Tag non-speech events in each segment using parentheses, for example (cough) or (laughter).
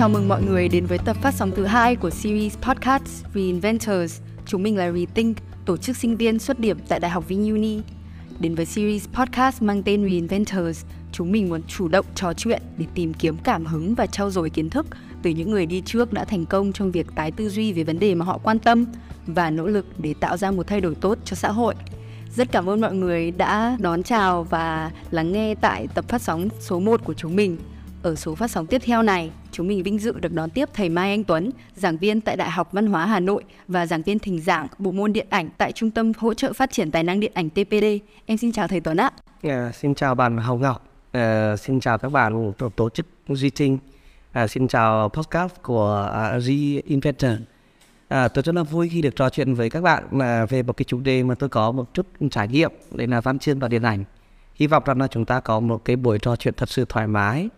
Chào mừng mọi người đến với tập phát sóng thứ hai của series podcast Reinventors. Chúng mình là Rethink, tổ chức sinh viên xuất điểm tại Đại học VinUni. Đến với series podcast mang tên Reinventors, chúng mình muốn chủ động trò chuyện để tìm kiếm cảm hứng và trau dồi kiến thức từ những người đi trước đã thành công trong việc tái tư duy về vấn đề mà họ quan tâm và nỗ lực để tạo ra một thay đổi tốt cho xã hội. Rất cảm ơn mọi người đã đón chào và lắng nghe tại tập phát sóng số 1 của chúng mình. Ở số phát sóng tiếp theo này, chúng mình vinh dự được đón tiếp thầy Mai Anh Tuấn, giảng viên tại Đại học Văn hóa Hà Nội và giảng viên thỉnh giảng bộ môn điện ảnh tại Trung tâm Hỗ trợ Phát triển Tài năng Điện ảnh TPD. Em xin chào thầy Tuấn ạ. À, xin chào bạn Hồng Ngọc, à, xin chào các bạn tổ, tổ chức Duy Trinh, à, xin chào podcast của uh, Reinventor. À, ờ, tôi rất là vui khi được trò chuyện với các bạn là về một cái chủ đề mà tôi có một chút trải nghiệm, đấy là văn chương và điện ảnh. Hy vọng rằng là chúng ta có một cái buổi trò chuyện thật sự thoải mái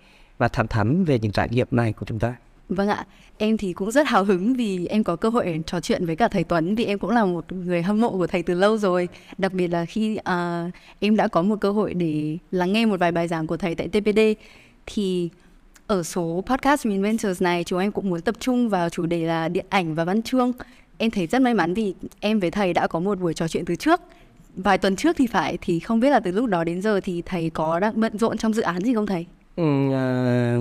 và thẳng thắn về những trải nghiệm này của chúng ta. Vâng ạ, em thì cũng rất hào hứng vì em có cơ hội trò chuyện với cả thầy Tuấn vì em cũng là một người hâm mộ của thầy từ lâu rồi. Đặc biệt là khi uh, em đã có một cơ hội để lắng nghe một vài bài giảng của thầy tại TPD thì ở số podcast Reinventors này chúng em cũng muốn tập trung vào chủ đề là điện ảnh và văn chương. Em thấy rất may mắn vì em với thầy đã có một buổi trò chuyện từ trước vài tuần trước thì phải thì không biết là từ lúc đó đến giờ thì thầy có đang bận rộn trong dự án gì không thầy? Ừ, à,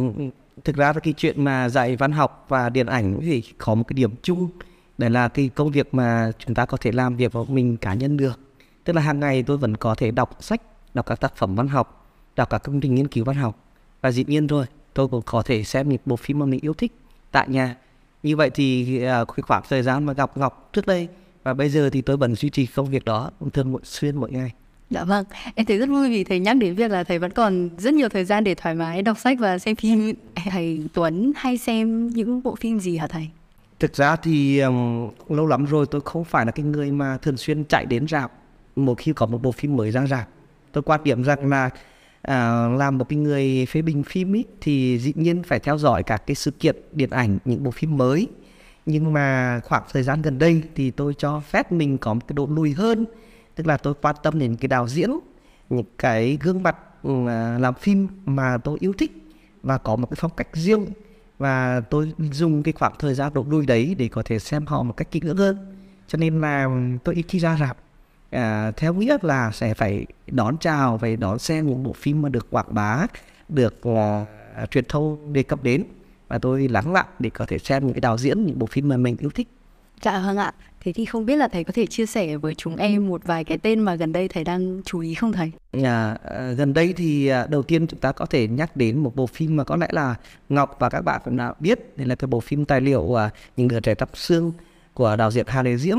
thực ra cái chuyện mà dạy văn học và điện ảnh thì có một cái điểm chung đấy là cái công việc mà chúng ta có thể làm việc của mình cá nhân được. Tức là hàng ngày tôi vẫn có thể đọc sách đọc các tác phẩm văn học đọc các công trình nghiên cứu văn học. Và dĩ nhiên thôi tôi cũng có thể xem những bộ phim mà mình yêu thích tại nhà. Như vậy thì à, cái khoảng thời gian mà gặp ngọc trước đây và bây giờ thì tôi vẫn duy trì công việc đó thường mỗi xuyên mỗi ngày. Dạ vâng, em thấy rất vui vì thầy nhắc đến việc là thầy vẫn còn rất nhiều thời gian để thoải mái đọc sách và xem phim. (laughs) Thầy Tuấn hay xem những bộ phim gì hả thầy? Thực ra thì um, lâu lắm rồi tôi không phải là cái người mà thường xuyên chạy đến rạp một khi có một bộ phim mới ra rạp. Tôi quan điểm rằng là à, làm một cái người phê bình phim ý, thì dĩ nhiên phải theo dõi các cái sự kiện điện ảnh những bộ phim mới nhưng mà khoảng thời gian gần đây thì tôi cho phép mình có một cái độ lùi hơn tức là tôi quan tâm đến cái đạo diễn những cái gương mặt ừ, à, làm phim mà tôi yêu thích và có một cái phong cách riêng. Và tôi dùng cái khoảng thời gian độ đuôi đấy để có thể xem họ một cách kỹ lưỡng hơn. Cho nên là tôi ít khi ra rạp. À, theo nghĩa là sẽ phải đón chào phải đón xem những bộ phim mà được quảng bá được uh, truyền thông đề cập đến. Và tôi lắng lại để có thể xem những cái đạo diễn những bộ phim mà mình yêu thích. Dạ vâng ạ. Thế thì không biết là thầy có thể chia sẻ với chúng em một vài cái tên mà gần đây thầy đang chú ý không thầy? À, gần đây thì à, đầu tiên chúng ta có thể nhắc đến một bộ phim mà có lẽ là Ngọc và các bạn cũng đã biết. Đây là cái bộ phim tài liệu uh, Những đứa trẻ trong xương của đạo diễn Hà Lê Diễm.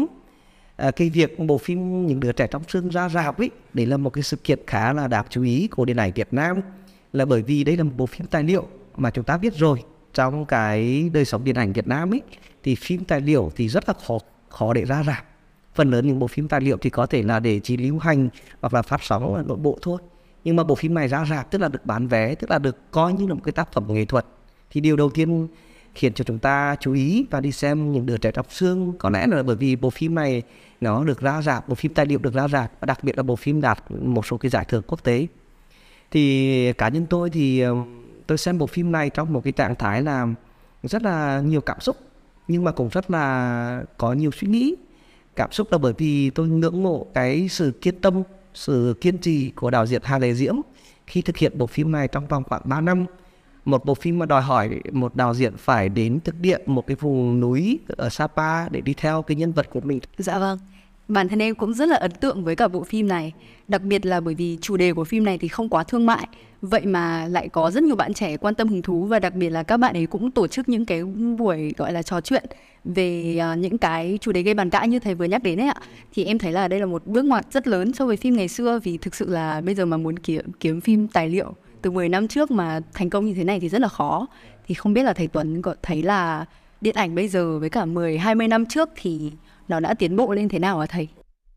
À, cái việc bộ phim Những đứa trẻ trong xương ra rạp ấy, đấy là một cái sự kiện khá là đáng chú ý của điện ảnh Việt Nam. Là bởi vì đây là một bộ phim tài liệu mà chúng ta biết rồi trong cái đời sống điện ảnh Việt Nam ấy thì phim tài liệu thì rất là khó khó để ra rạp. Phần lớn những bộ phim tài liệu thì có thể là để chỉ lưu hành hoặc là phát sóng ở nội bộ thôi. Nhưng mà bộ phim này ra rạp, tức là được bán vé, tức là được coi như là một cái tác phẩm nghệ thuật. Thì điều đầu tiên khiến cho chúng ta chú ý và đi xem những đứa trẻ trong xương, có lẽ là bởi vì bộ phim này nó được ra rạp, bộ phim tài liệu được ra rạp, và đặc biệt là bộ phim đạt một số cái giải thưởng quốc tế. Thì cá nhân tôi thì ờ, tôi xem bộ phim này trong một cái trạng thái là rất là nhiều cảm xúc nhưng mà cũng rất là có nhiều suy nghĩ, cảm xúc là bởi vì tôi ngưỡng mộ cái sự kiên tâm, sự kiên trì của đạo diễn Hà Lê Diễm khi thực hiện bộ phim này trong vòng khoảng 3 năm một bộ phim mà đòi hỏi một đạo diễn phải đến thực địa, một cái vùng núi ở Sapa để đi theo cái nhân vật của mình. Dạ vâng. Bản thân em cũng rất là ấn tượng với cả bộ phim này, đặc biệt là bởi vì chủ đề của phim này thì không quá thương mại, vậy mà lại có rất nhiều bạn trẻ quan tâm hứng thú và đặc biệt là các bạn ấy cũng tổ chức những cái buổi gọi là trò chuyện về à, những cái chủ đề gây bàn cãi như thầy vừa nhắc đến ấy ạ. Thì em thấy là đây là một bước ngoặt rất lớn so với phim ngày xưa vì thực sự là bây giờ mà muốn kiếm kiếm phim tài liệu từ 10 năm trước mà thành công như thế này thì rất là khó. Thì không biết là thầy Tuấn có thấy là điện ảnh bây giờ với cả 10 20 năm trước thì nó đã tiến bộ lên thế nào hả thầy?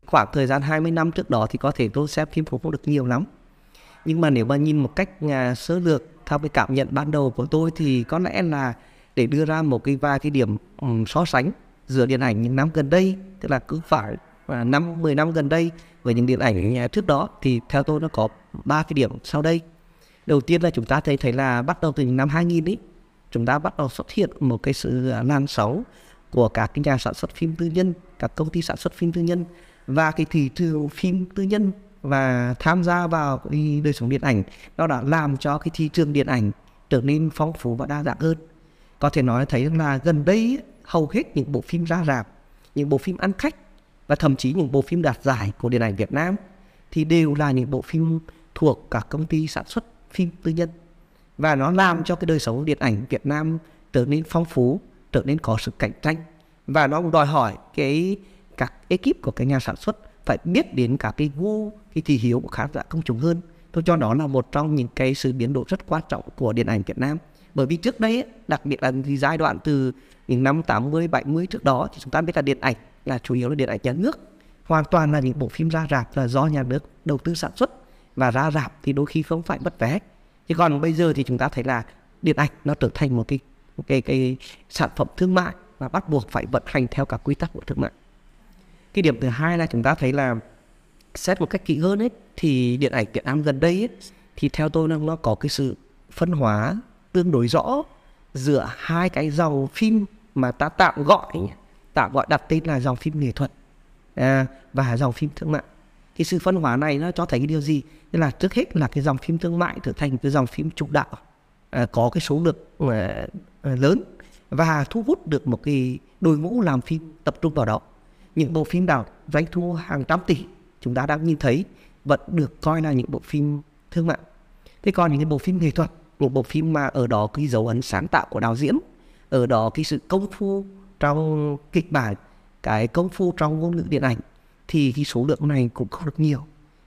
Khoảng thời gian 20 năm trước đó thì có thể tôi xem phim cũng không được nhiều lắm. Nhưng mà nếu mà nhìn một cách à, sơ lược theo cái cảm nhận ban đầu của tôi thì có lẽ là để đưa ra một cái vài cái điểm um, so sánh giữa điện ảnh những năm gần đây tức là cứ phải và năm 10 năm gần đây với những điện ảnh à, trước đó thì theo tôi nó có ba cái điểm sau đây đầu tiên là chúng ta thấy thấy là bắt đầu từ những năm 2000 ấy chúng ta bắt đầu xuất hiện một cái sự à, lan sóng của các cái nhà sản xuất phim tư nhân, các công ty sản xuất phim tư nhân và cái thị trường phim tư nhân và tham gia vào cái đời sống điện ảnh, nó đã làm cho cái thị trường điện ảnh trở nên phong phú và đa dạng hơn. Có thể nói thấy là gần đây hầu hết những bộ phim ra rạp, những bộ phim ăn khách và thậm chí những bộ phim đạt giải của điện ảnh Việt Nam thì đều là những bộ phim thuộc các công ty sản xuất phim tư nhân. Và nó làm cho cái đời sống điện ảnh Việt Nam trở nên phong phú trở nên có sự cạnh tranh. Và nó cũng đòi hỏi cái, các ekip của cái nhà sản xuất phải biết đến cả cái gu, cái thị hiếu của khán giả công chúng hơn. Tôi cho đó là một trong những cái sự biến đổi rất quan trọng của điện ảnh Việt Nam. Bởi vì trước đây đặc biệt là giai đoạn từ những năm 80 70 trước đó, thì chúng ta biết là điện ảnh là chủ yếu là điện ảnh nhà nước. Hoàn toàn là những bộ phim ra rạp là do nhà nước đầu tư sản xuất. Và ra rạp thì đôi khi không phải mất vé. Chứ còn bây giờ thì chúng ta thấy là điện ảnh nó trở thành một cái cái cái sản phẩm thương mại và bắt buộc phải vận hành theo các quy tắc của thương mại. Cái điểm thứ hai là chúng ta thấy là xét một cách kỹ hơn ấy thì điện ảnh Việt Nam gần đây ấy, thì theo tôi là nó có cái sự phân hóa tương đối rõ giữa hai cái dòng phim mà ta tạm gọi tạm gọi đặt tên là dòng phim nghệ thuật à, và dòng phim thương mại. Thì sự phân hóa này nó cho thấy cái điều gì? Tức là trước hết là cái dòng phim thương mại trở thành cái dòng phim chủ đạo À, có cái số lượng à, à, lớn và thu hút được một cái đội ngũ làm phim tập trung vào đó. Những bộ phim nào doanh thu hàng trăm tỷ chúng ta đang nhìn thấy vẫn được coi là những bộ phim thương mại. Thế còn những cái bộ phim nghệ thuật một bộ phim mà ở đó cái dấu ấn sáng tạo của đạo diễn ở đó cái sự công phu trong kịch bản cái công phu trong ngôn ngữ điện ảnh thì cái số lượng này cũng không được nhiều.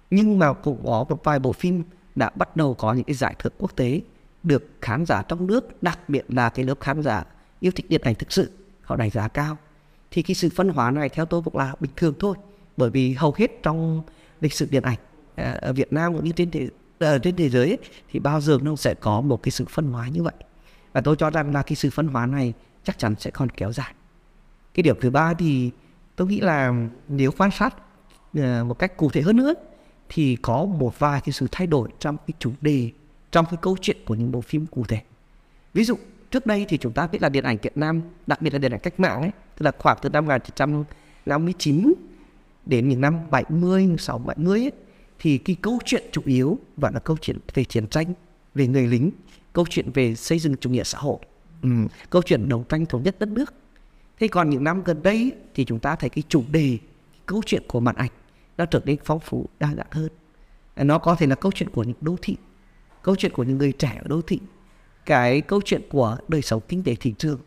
Nhưng mà cũng có một vài bộ phim đã bắt đầu có những cái giải thưởng quốc tế được khán giả trong nước đặc biệt là cái lớp khán giả yêu thích điện ảnh thực sự họ đánh giá cao. Thì cái sự phân hóa này theo tôi cũng là bình thường thôi bởi vì hầu hết trong lịch sử điện ảnh à, ở Việt Nam cũng như trên thế ở trên thế giới ấy, thì bao giờ nó sẽ có một cái sự phân hóa như vậy. Và tôi cho rằng là cái sự phân hóa này chắc chắn sẽ còn kéo dài. Cái điểm thứ ba thì tôi nghĩ là nếu quan sát ờ, một cách cụ thể hơn nữa thì có một vài cái sự thay đổi trong cái chủ đề trong cái câu chuyện của những bộ phim cụ thể. Ví dụ trước đây thì chúng ta biết là điện ảnh Việt Nam đặc biệt là điện ảnh cách mạng ấy tức là khoảng từ năm 1959 đến những năm 70 6 70 ấy, thì cái câu chuyện chủ yếu vẫn là câu chuyện về chiến tranh về người lính câu chuyện về xây dựng chủ nghĩa xã hội ừ, câu chuyện đấu tranh thống nhất đất nước. Thế còn những năm gần đây thì chúng ta thấy cái chủ đề cái câu chuyện của màn ảnh nó trở nên phong phú đa dạng hơn. Nó có thể là câu chuyện của những đô thị câu chuyện của những người trẻ ở đô thị cái câu chuyện của đời sống kinh tế thị trường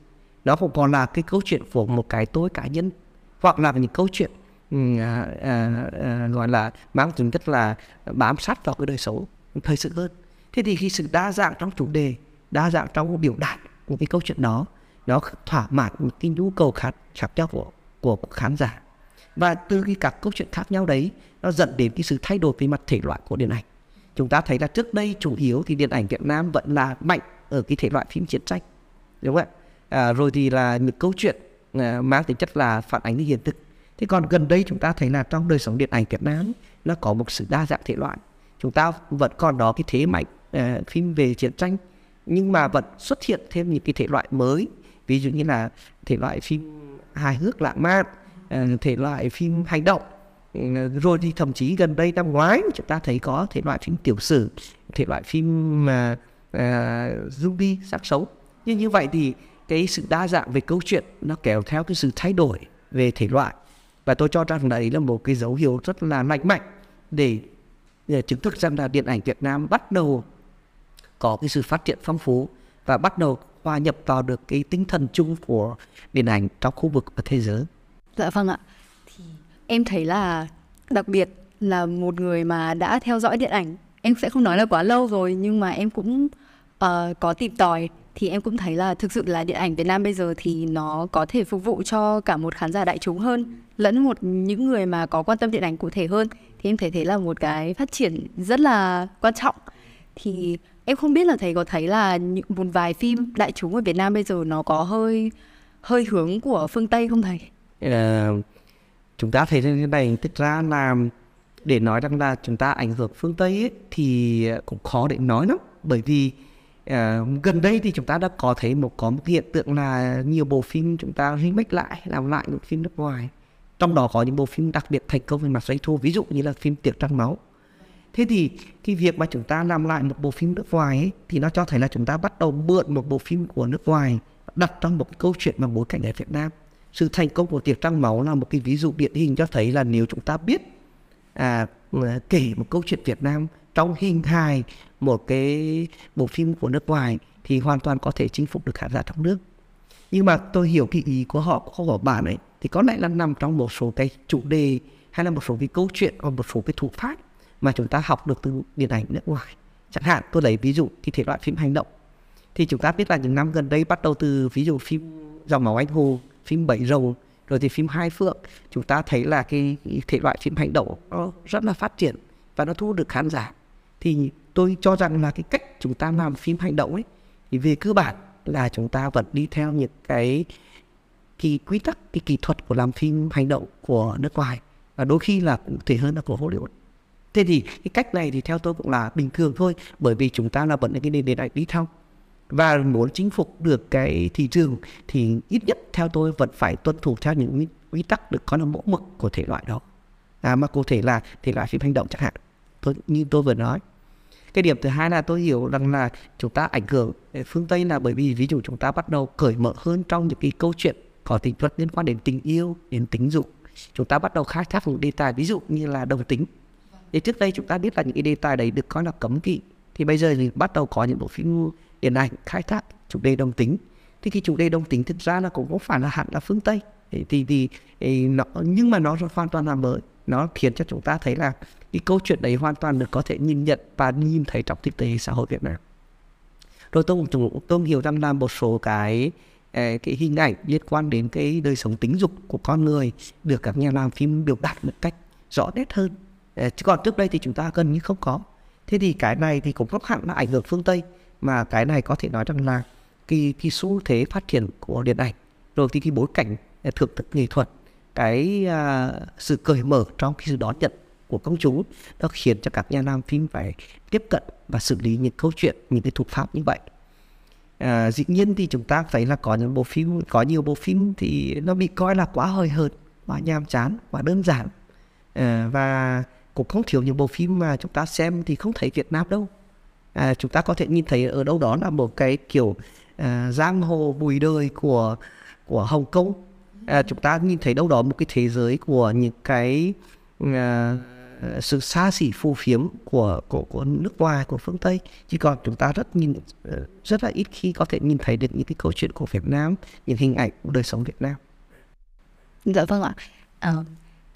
nó không còn là cái câu chuyện của một cái tôi cá nhân hoặc là những câu chuyện à, à, à, gọi là mang tính chất là bám sát vào cái đời sống thời sự hơn. Thế thì khi sự đa dạng trong chủ đề đa dạng trong biểu đạt của cái câu chuyện đó nó thỏa mãn một cái nhu cầu khác khác nhau của của khán giả. Và từ cái các câu chuyện khác nhau đấy nó dẫn đến cái sự thay đổi về mặt thể loại của điện ảnh chúng ta thấy là trước đây chủ yếu thì điện ảnh Việt Nam vẫn là mạnh ở cái thể loại phim chiến tranh đúng không ạ? À, rồi thì là những câu chuyện à, mang tính chất là phản ánh hiện thực. Thế còn gần đây chúng ta thấy là trong đời sống điện ảnh Việt Nam nó có một sự đa dạng thể loại. Chúng ta vẫn còn đó cái thế mạnh à, phim về chiến tranh nhưng mà vẫn xuất hiện thêm những cái thể loại mới. Ví dụ như là thể loại phim hài hước lãng mạn à, thể loại phim hành động rồi thì thậm chí gần đây năm ngoái chúng ta thấy có thể loại phim tiểu sử thể loại phim mà uh, zombie xác sống nhưng như vậy thì cái sự đa dạng về câu chuyện nó kéo theo cái sự thay đổi về thể loại và tôi cho rằng đấy là một cái dấu hiệu rất là mạnh mạnh để, để chứng thực rằng là điện ảnh Việt Nam bắt đầu có cái sự phát triển phong phú và bắt đầu hòa nhập vào được cái tinh thần chung của điện ảnh trong khu vực và thế giới. Dạ vâng ạ. Em thấy là đặc biệt là một người mà đã theo dõi điện ảnh, em sẽ không nói là quá lâu rồi nhưng mà em cũng uh, có tìm tòi. Thì em cũng thấy là thực sự là điện ảnh Việt Nam bây giờ thì nó có thể phục vụ cho cả một khán giả đại chúng hơn lẫn một những người mà có quan tâm điện ảnh cụ thể hơn. Thì em thấy thế là một cái phát triển rất là quan trọng. Thì em không biết là thầy có thấy là những một vài phim đại chúng ở Việt Nam bây giờ nó có hơi hơi hướng của phương Tây không thầy? Ờ, chúng ta thấy thế này thực ra là để nói rằng là chúng ta ảnh hưởng phương Tây ấy, thì cũng khó để nói lắm. Bởi vì uh, gần đây thì chúng ta đã có thấy một có một hiện tượng là nhiều bộ phim chúng ta remake lại làm lại những phim nước ngoài. Trong đó có những bộ phim đặc biệt thành công về mặt doanh thu ví dụ như là phim tiệc trăng máu. Thế thì cái việc mà chúng ta làm lại một bộ phim nước ngoài ấy, thì nó cho thấy là chúng ta bắt đầu mượn một bộ phim của nước ngoài đặt trong một câu chuyện bằng bối cảnh ở Việt Nam sự thành công của tiệc trăng máu là một cái ví dụ điển hình cho thấy là nếu chúng ta biết à, kể một câu chuyện Việt Nam trong hình hài một cái bộ phim của nước ngoài thì hoàn toàn có thể chinh phục được khán giả trong nước. Nhưng mà tôi hiểu cái ý của họ của họ bạn ấy thì có lẽ là nằm trong một số cái chủ đề hay là một số cái câu chuyện hoặc một số cái thủ pháp mà chúng ta học được từ điện ảnh nước ngoài. Chẳng hạn tôi lấy ví dụ cái thể loại phim hành động. Thì chúng ta biết là những năm gần đây bắt đầu từ ví dụ phim dòng máu anh hùng phim bảy rồng rồi thì phim hai phượng. Chúng ta thấy là cái, cái thể loại phim hành động nó rất là phát triển và nó thu hút được khán giả. Thì tôi cho rằng là cái cách chúng ta làm phim hành động ấy thì về cơ bản là chúng ta vẫn đi theo những cái cái quy tắc cái kỹ thuật của làm phim hành động của nước ngoài. Và đôi khi là cụ thể hơn là của Hollywood. Thế thì cái cách này thì theo tôi cũng là bình thường thôi bởi vì chúng ta là vẫn cái nền điện ảnh đi theo và muốn chinh phục được cái thị trường thì ít nhất theo tôi vẫn phải tuân thủ theo những quy tắc được có là mẫu mực của thể loại đó. À, mà cụ thể là thể loại phim hành động chẳng hạn. Tôi như tôi vừa nói. Cái điểm thứ hai là tôi hiểu rằng là chúng ta ảnh hưởng ờ, phương tây là bởi vì ví dụ chúng ta bắt đầu cởi mở hơn trong những cái câu chuyện có tính chất liên quan đến tình yêu đến tính dục. Chúng ta bắt đầu khai thác những đề tài ví dụ như là đồng tính. Thì trước đây chúng ta biết là những cái đề tài đấy được coi là cấm kỵ. Thì bây giờ thì bắt đầu có những bộ phim điện ảnh khai thác chủ đề đồng tính. Thì cái chủ đề đồng tính thực ra là cũng không phải là hẳn là phương tây. Thì thì, thì, thì nó nhưng mà nó hoàn toàn là mới. Nó khiến cho chúng ta thấy là cái câu chuyện đấy hoàn toàn được có thể nhìn nhận và nhìn thấy trong thực tế xã hội Việt Nam. Rồi tôi cũng tôi hiểu rằng là một số cái cái hình ảnh liên quan đến cái đời sống tính dục của con người được các nhà làm phim biểu đạt một cách rõ nét hơn. Chứ còn trước đây thì chúng ta gần như không có. Thế thì cái này thì cũng rất hẳn là ảnh hưởng phương tây mà cái này có thể nói rằng là cái cái xu thế phát triển của điện ảnh rồi thì cái bối cảnh à, thưởng thức nghệ thuật cái à, sự cởi mở trong cái sự đón nhận của công chúng nó khiến cho các nhà làm phim phải tiếp cận và xử lý những câu chuyện những cái thủ pháp như vậy. À, dĩ nhiên thì chúng ta thấy là có những bộ phim có nhiều bộ phim thì nó bị coi là quá hời hợt quá nhàm chán quá đơn giản. À, và cũng không thiếu những bộ phim mà chúng ta xem thì không thấy Việt Nam đâu à, chúng ta có thể nhìn thấy ở đâu đó là một cái kiểu à, giang hồ bùi đời của của Hồng Kông à, chúng ta nhìn thấy đâu đó một cái thế giới của những cái à, sự xa xỉ phù phiếm của của của nước ngoài của phương Tây chỉ còn chúng ta rất nhìn ờ, rất là ít khi có thể nhìn thấy được những cái câu chuyện của Việt Nam những hình ảnh của đời sống Việt Nam. Dạ vâng ạ. À,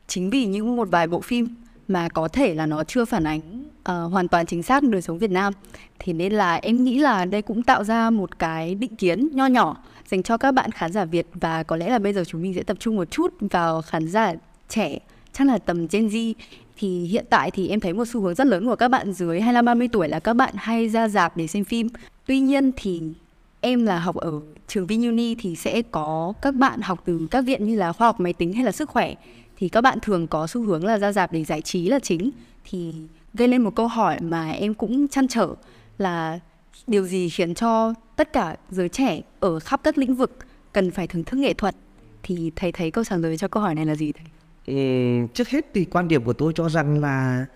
chính vì những một vài bộ phim mà có thể là nó chưa phản ánh uh, hoàn toàn chính xác đời sống Việt Nam. Thì nên là em nghĩ là đây cũng tạo ra một cái định kiến nho nhỏ dành cho các bạn khán giả Việt và có lẽ là bây giờ chúng mình sẽ tập trung một chút vào khán giả trẻ chắc là tầm Gen Z. Thì hiện tại thì em thấy một xu hướng rất lớn của các bạn dưới 25 30 tuổi là các bạn hay ra dạp để xem phim. Tuy nhiên thì em là học ở trường VinUni thì sẽ có các bạn học từ các viện như là khoa học máy tính hay là sức khỏe thì các bạn thường có xu hướng là ra dạp để giải trí là chính. Thì gây lên một câu hỏi mà em cũng chăn trở là điều gì khiến cho tất cả giới trẻ ở khắp các lĩnh vực cần phải thưởng thức nghệ thuật? Thì thầy thấy câu trả lời cho câu hỏi này là gì thầy? Ừ, trước hết thì quan điểm của tôi cho rằng là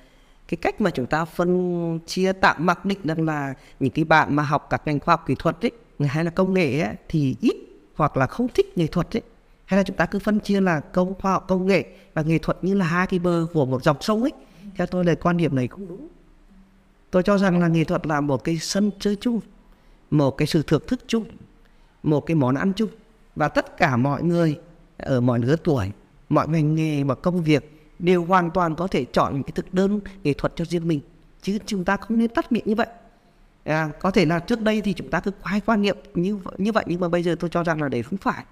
cái cách mà chúng ta phân chia tạm mặc định rằng là những cái bạn mà học các ngành khoa học kỹ thuật ấy hay là công nghệ ấy, thì ít hoặc là không thích nghệ thuật ấy hay là chúng ta cứ phân chia là công khoa học công nghệ và nghệ thuật như là hai cái bờ của một dòng sông ấy. Theo tôi là quan điểm này không đúng. Tôi cho rằng là nghệ thuật là một cái sân chơi chung một cái sự thưởng thức chung một cái món ăn chung. Và tất cả mọi người ở mọi lứa tuổi mọi ngành nghề và công việc đều hoàn toàn có thể chọn những cái thực đơn nghệ thuật cho riêng mình. Chứ chúng ta không nên tắt miệng như vậy. À, có thể là trước đây thì chúng ta cứ quay quan niệm như như vậy nhưng mà bây giờ tôi cho rằng là đấy không phải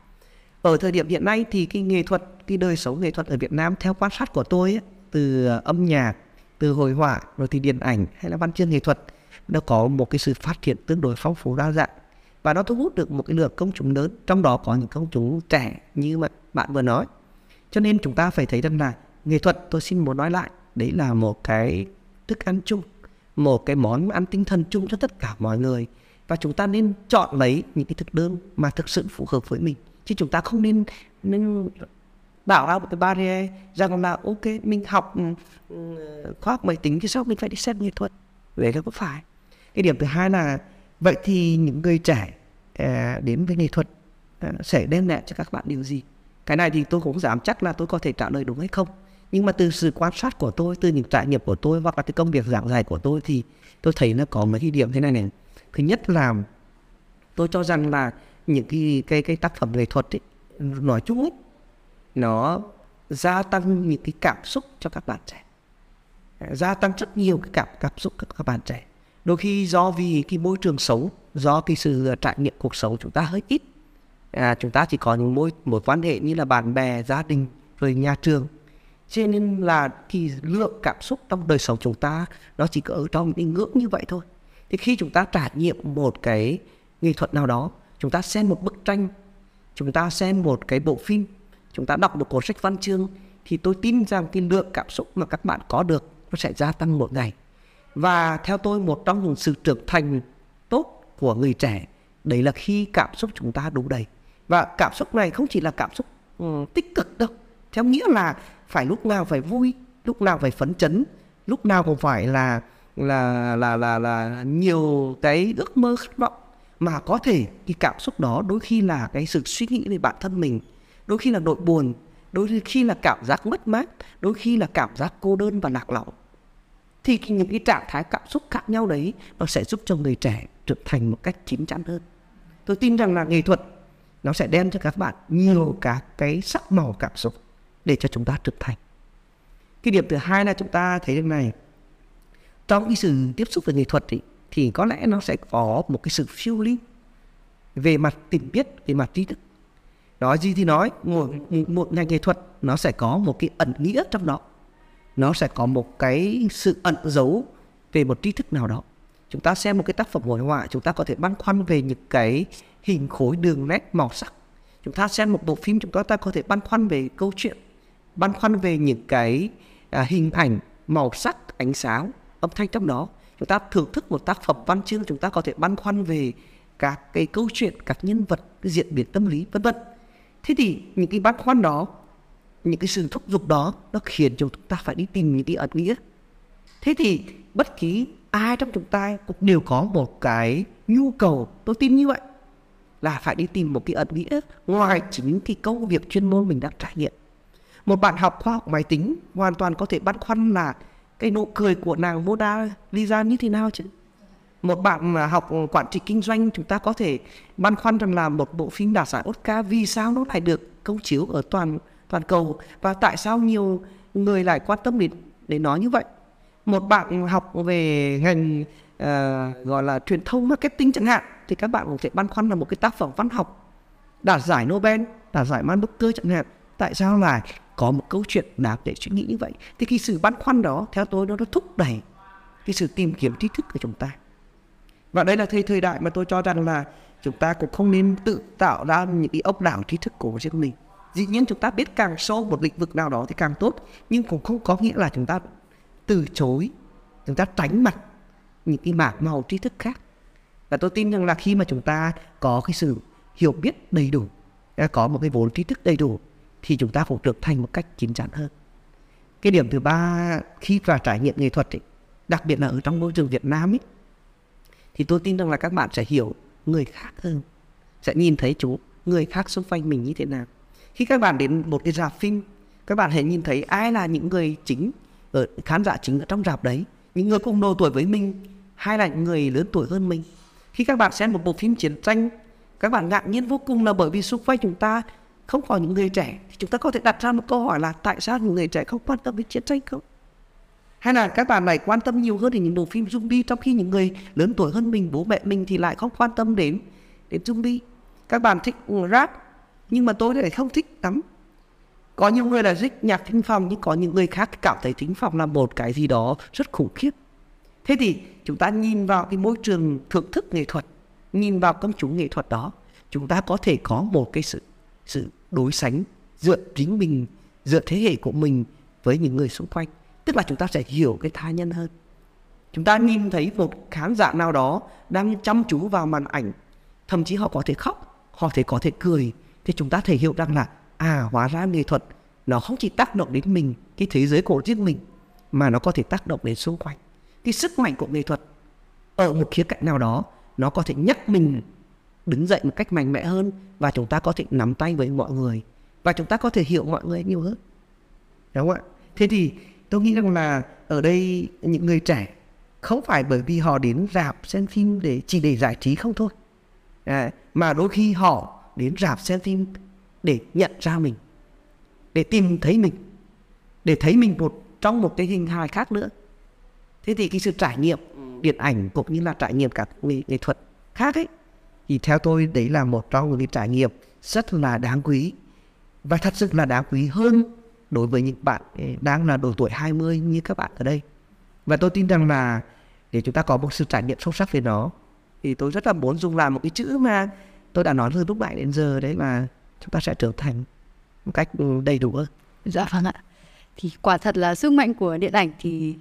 ở thời điểm hiện nay thì cái nghệ thuật cái đời sống nghệ thuật ở Việt Nam theo quan sát của tôi ấy, từ âm nhạc từ hội họa rồi thì điện ảnh hay là văn chương nghệ thuật nó có một cái sự phát triển tương đối phong phú đa dạng. Và nó thu hút được một cái lượng công chúng lớn trong đó có những công chúng trẻ như mà bạn vừa nói. Cho nên chúng ta phải thấy rằng là nghệ thuật tôi xin muốn nói lại đấy là một cái thức ăn chung một cái món ăn tinh thần chung cho tất cả mọi người. Và chúng ta nên chọn lấy những cái thực đơn mà thực sự phù hợp với mình chứ chúng ta không nên nên bảo ra một cái barrier rằng là ok mình học ừ, khoa học máy tính thì sao mình phải đi xem nghệ thuật? Vậy là có phải. Cái điểm thứ hai là vậy thì những người trẻ à, đến với nghệ thuật à, sẽ đem lại cho các bạn điều gì? Cái này thì tôi cũng dám chắc là tôi có thể trả lời đúng hay không. Nhưng mà từ sự quan sát của tôi từ những trải nghiệm của tôi hoặc là từ công việc giảng dạy của tôi thì tôi thấy nó có mấy cái điểm thế này này. Thứ nhất là tôi cho rằng là những cái cái cái tác phẩm nghệ thuật ấy, nói chung ấy, nó gia tăng những cái cảm xúc cho các bạn trẻ. Gia tăng rất nhiều cái cảm cảm xúc các các bạn trẻ. Đôi khi do vì cái môi trường xấu, do cái sự trải nghiệm cuộc sống chúng ta hơi ít. À, chúng ta chỉ có những mối một quan hệ như là bạn bè gia đình rồi nhà trường. Cho nên là cái lượng cảm xúc trong đời sống chúng ta nó chỉ có ở trong cái ngưỡng như vậy thôi. Thì khi chúng ta trải nghiệm một cái nghệ thuật nào đó chúng ta xem một bức tranh, chúng ta xem một cái bộ phim, chúng ta đọc một cuốn sách văn chương, thì tôi tin rằng cái lượng cảm xúc mà các bạn có được nó sẽ gia tăng một ngày. Và theo tôi, một trong những sự trưởng thành tốt của người trẻ, đấy là khi cảm xúc chúng ta đủ đầy. Và cảm xúc này không chỉ là cảm xúc ừ, tích cực đâu. Theo nghĩa là phải lúc nào phải vui, lúc nào phải phấn chấn, lúc nào cũng phải là là là là là nhiều cái ước mơ khát vọng mà có thể cái cảm xúc đó đôi khi là cái sự suy nghĩ về bản thân mình đôi khi là nỗi buồn đôi khi là cảm giác mất mát đôi khi là cảm giác cô đơn và lạc lõng. Thì những cái trạng thái cảm xúc khác nhau đấy nó sẽ giúp cho người trẻ trưởng thành một cách chín chắn hơn. Tôi tin rằng là nghệ thuật nó sẽ đem cho các bạn nhiều các cái sắc màu cảm xúc để cho chúng ta trưởng thành. Cái điểm thứ hai là chúng ta thấy được này trong cái sự tiếp xúc với nghệ thuật thì, thì có lẽ nó sẽ có một cái sự phiêu lưu về mặt tình biết về mặt trí thức. Nói gì thì nói một, một ngành nghệ thuật nó sẽ có một cái ẩn nghĩa trong đó. Nó sẽ có một cái sự ẩn giấu về một tri thức nào đó. Chúng ta xem một cái tác phẩm hội họa chúng ta có thể băn khoăn về những cái hình khối đường nét màu sắc. Chúng ta xem một bộ phim chúng ta có thể băn khoăn về câu chuyện băn khoăn về những cái à, hình ảnh màu sắc ánh sáng âm thanh trong đó chúng ta thưởng thức một tác phẩm văn chương, chúng ta có thể băn khoăn về các cái câu chuyện, các nhân vật, cái diễn biến tâm lý, vân vân. Thế thì những cái băn khoăn đó, những cái sự thúc giục đó, nó khiến cho chúng ta phải đi tìm những cái ẩn nghĩa. Thế thì bất kỳ ai trong chúng ta cũng đều có một cái nhu cầu, tôi tin như vậy, là phải đi tìm một cái ẩn nghĩa ngoài chính cái công việc chuyên môn mình đang trải nghiệm. Một bạn học khoa học máy tính hoàn toàn có thể băn khoăn là cái nụ cười của nàng Moda Lisa như thế nào chứ? Một bạn mà học quản trị kinh doanh chúng ta có thể băn khoăn rằng là một bộ phim đạt giải Oscar vì sao nó lại được công chiếu ở toàn toàn cầu? Và tại sao nhiều người lại quan tâm đến để nói như vậy? Một bạn học về ngành uh, gọi là truyền thông marketing chẳng hạn thì các bạn cũng sẽ băn khoăn là một cái tác phẩm văn học đạt giải Nobel đạt giải Man Booker chẳng hạn. Tại sao lại có một câu chuyện đáng để suy nghĩ như vậy. Thì cái sự băn khoăn đó theo tôi nó, nó thúc đẩy cái sự tìm kiếm tri thức của chúng ta. Và đây là thời thời đại mà tôi cho rằng là chúng ta cũng không nên tự tạo ra những cái ốc đảo tri thức của riêng mình. Dĩ nhiên chúng ta biết càng sâu một lĩnh vực nào đó thì càng tốt nhưng cũng không có nghĩa là chúng ta từ chối chúng ta tránh mặt những cái mảng màu tri thức khác. Và tôi tin rằng là khi mà chúng ta có cái sự hiểu biết đầy đủ có một cái vốn tri thức đầy đủ thì chúng ta cũng trưởng thành một cách chín chắn hơn. Cái điểm thứ ba khi vào trải nghiệm nghệ thuật ấy, đặc biệt là ở trong môi trường Việt Nam ấy, thì tôi tin rằng là các bạn sẽ hiểu người khác hơn sẽ nhìn thấy chú người khác xung quanh mình như thế nào. Khi các bạn đến một cái rạp phim các bạn hãy nhìn thấy ai là những người chính ở khán giả chính ở trong rạp đấy những người cùng độ tuổi với mình hay là những người lớn tuổi hơn mình. Khi các bạn xem một bộ phim chiến tranh các bạn ngạc nhiên vô cùng là bởi vì xung quanh chúng ta không còn những người trẻ, thì chúng ta có thể đặt ra một câu hỏi là tại sao những người trẻ không quan tâm đến chiến tranh không? Hay là các bạn lại quan tâm nhiều hơn đến những bộ phim zombie, trong khi những người lớn tuổi hơn mình, bố mẹ mình thì lại không quan tâm đến đến zombie? Các bạn thích rap, nhưng mà tôi lại không thích lắm có nhiều người là thích nhạc thính phòng, nhưng có những người khác cảm thấy thính phòng là một cái gì đó rất khủng khiếp. Thế thì chúng ta nhìn vào cái môi trường thưởng thức nghệ thuật, nhìn vào công chúng nghệ thuật đó, chúng ta có thể có một cái sự sự đối sánh dựa chính mình dựa thế hệ của mình với những người xung quanh. Tức là chúng ta sẽ hiểu cái tha nhân hơn. Chúng ta nhìn thấy một khán giả nào đó đang chăm chú vào màn ảnh, thậm chí họ có thể khóc, họ thể có thể cười, thì chúng ta thể hiểu rằng là à hóa ra nghệ thuật nó không chỉ tác động đến mình, cái thế giới của riêng mình, mà nó có thể tác động đến xung quanh. Cái sức mạnh của nghệ thuật ở một khía cạnh nào đó, nó có thể nhắc mình đứng dậy một cách mạnh mẽ hơn và chúng ta có thể nắm tay với mọi người và chúng ta có thể hiểu mọi người nhiều hơn. Đúng không ạ? Thế thì tôi nghĩ rằng là ở đây những người trẻ không phải bởi vì họ đến rạp xem phim để chỉ để giải trí không thôi. À, mà đôi khi họ đến rạp xem phim để nhận ra mình để tìm thấy mình để thấy mình một trong một cái hình hài khác nữa. Thế thì cái sự trải nghiệm điện ảnh cũng như là trải nghiệm các nghệ, nghệ thuật khác ấy thì theo tôi, đấy là một trong những cái trải nghiệm rất là đáng quý và thật sự là đáng quý hơn đối với những bạn ừ, đang là độ tuổi 20 như các bạn ở đây và tôi tin rằng là để chúng ta có một sự trải nghiệm sâu sắc về nó, thì tôi rất là muốn dùng làm một cái chữ mà tôi đã nói từ lúc nãy đến giờ đấy là chúng ta sẽ trở thành một cách ừ, đầy đủ hơn. Dạ vâng ạ. Thì quả thật là sức mạnh của điện ảnh thì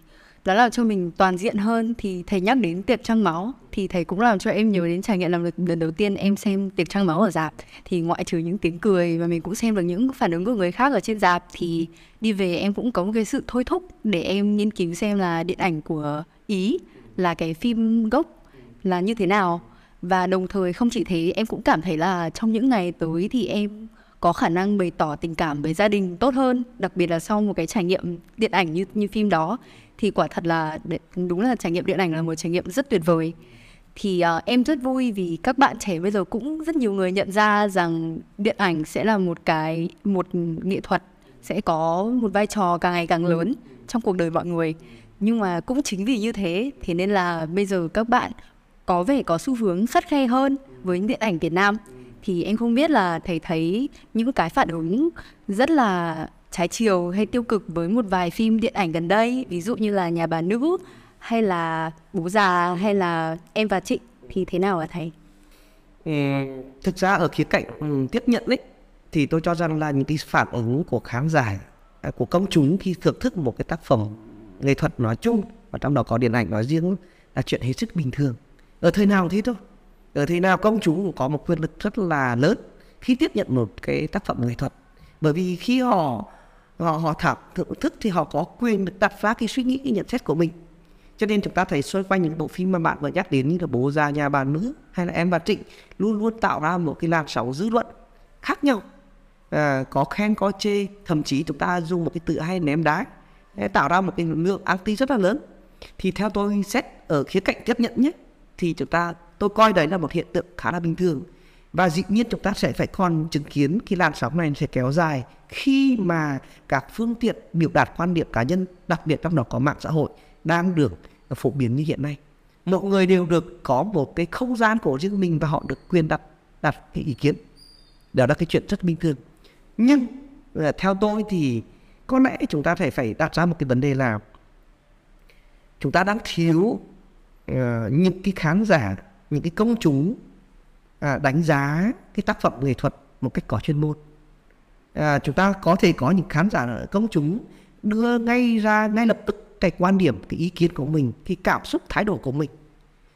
đó làm cho mình toàn diện hơn, thì thầy nhắc đến tiệc trăng máu, thì thầy cũng làm cho em nhớ đến trải nghiệm làm được lần đầu tiên em xem tiệc trăng máu ở dạp. Thì ngoại trừ những tiếng cười và mình cũng xem được những phản ứng của người khác ở trên dạp, thì đi về em cũng có một cái sự thôi thúc để em nghiên cứu xem là điện ảnh của ý là cái phim gốc là như thế nào. Và đồng thời không chỉ thế, em cũng cảm thấy là trong những ngày tới thì em có khả năng bày tỏ tình cảm với gia đình tốt hơn, đặc biệt là sau một cái trải nghiệm điện ảnh như như phim đó thì quả thật là đúng là trải nghiệm điện ảnh là một trải nghiệm rất tuyệt vời. Thì uh, em rất vui vì các bạn trẻ bây giờ cũng rất nhiều người nhận ra rằng điện ảnh sẽ là một cái một nghệ thuật sẽ có một vai trò càng ngày càng lớn trong cuộc đời mọi người. Nhưng mà cũng chính vì như thế thế nên là bây giờ các bạn có vẻ có xu hướng khắt khe hơn với điện ảnh Việt Nam. Thì em không biết là thầy thấy những cái phản ứng rất là trái chiều hay tiêu cực với một vài phim điện ảnh gần đây ví dụ như là nhà bà nữ hay là bố già hay là em và chị thì thế nào ạ thầy? Ừ, thực ra ở khía cạnh ừ, tiếp nhận đấy thì tôi cho rằng là những cái phản ứng của khán giả à, của công chúng khi thưởng thức một cái tác phẩm nghệ thuật nói chung và trong đó có điện ảnh nói riêng là chuyện hết sức bình thường. Ở thời nào thế thôi. Ở thời nào công chúng cũng có một quyền lực rất là lớn khi tiếp nhận một cái tác phẩm nghệ thuật. Bởi vì khi họ họ họ thảo thưởng thức thì họ có quyền được đặt ra cái suy nghĩ cái nhận xét của mình. Cho nên chúng ta thấy xoay quanh những bộ phim mà bạn vừa nhắc đến như là bố già nhà bà nữ hay là em và trịnh luôn luôn tạo ra một cái làn sóng dư luận khác nhau. À, có khen có chê thậm chí chúng ta dùng một cái từ hay ném đá à, tạo ra một cái lượng anti rất là lớn. Thì theo tôi xét ở khía cạnh tiếp nhận nhé thì chúng ta tôi coi đấy là một hiện tượng khá là bình thường và dĩ nhiên chúng ta sẽ phải còn chứng kiến cái làn sóng này sẽ kéo dài khi mà các phương tiện biểu đạt quan điểm cá nhân đặc biệt trong đó có mạng xã hội đang được phổ biến như hiện nay. Mọi người đều được có một cái không gian của riêng mình và họ được quyền đặt đặt cái ý kiến. Đó là cái chuyện rất bình thường. Nhưng ờ, theo tôi thì có lẽ chúng ta phải phải đặt ra một cái vấn đề là chúng ta đang thiếu uh, những cái khán giả những cái công chúng à, đánh giá cái tác phẩm nghệ thuật một cách có chuyên môn. À, chúng ta có thể có những khán giả công chúng đưa ngay ra ngay lập tức cái quan điểm cái ý kiến của mình cái cảm xúc thái độ của mình.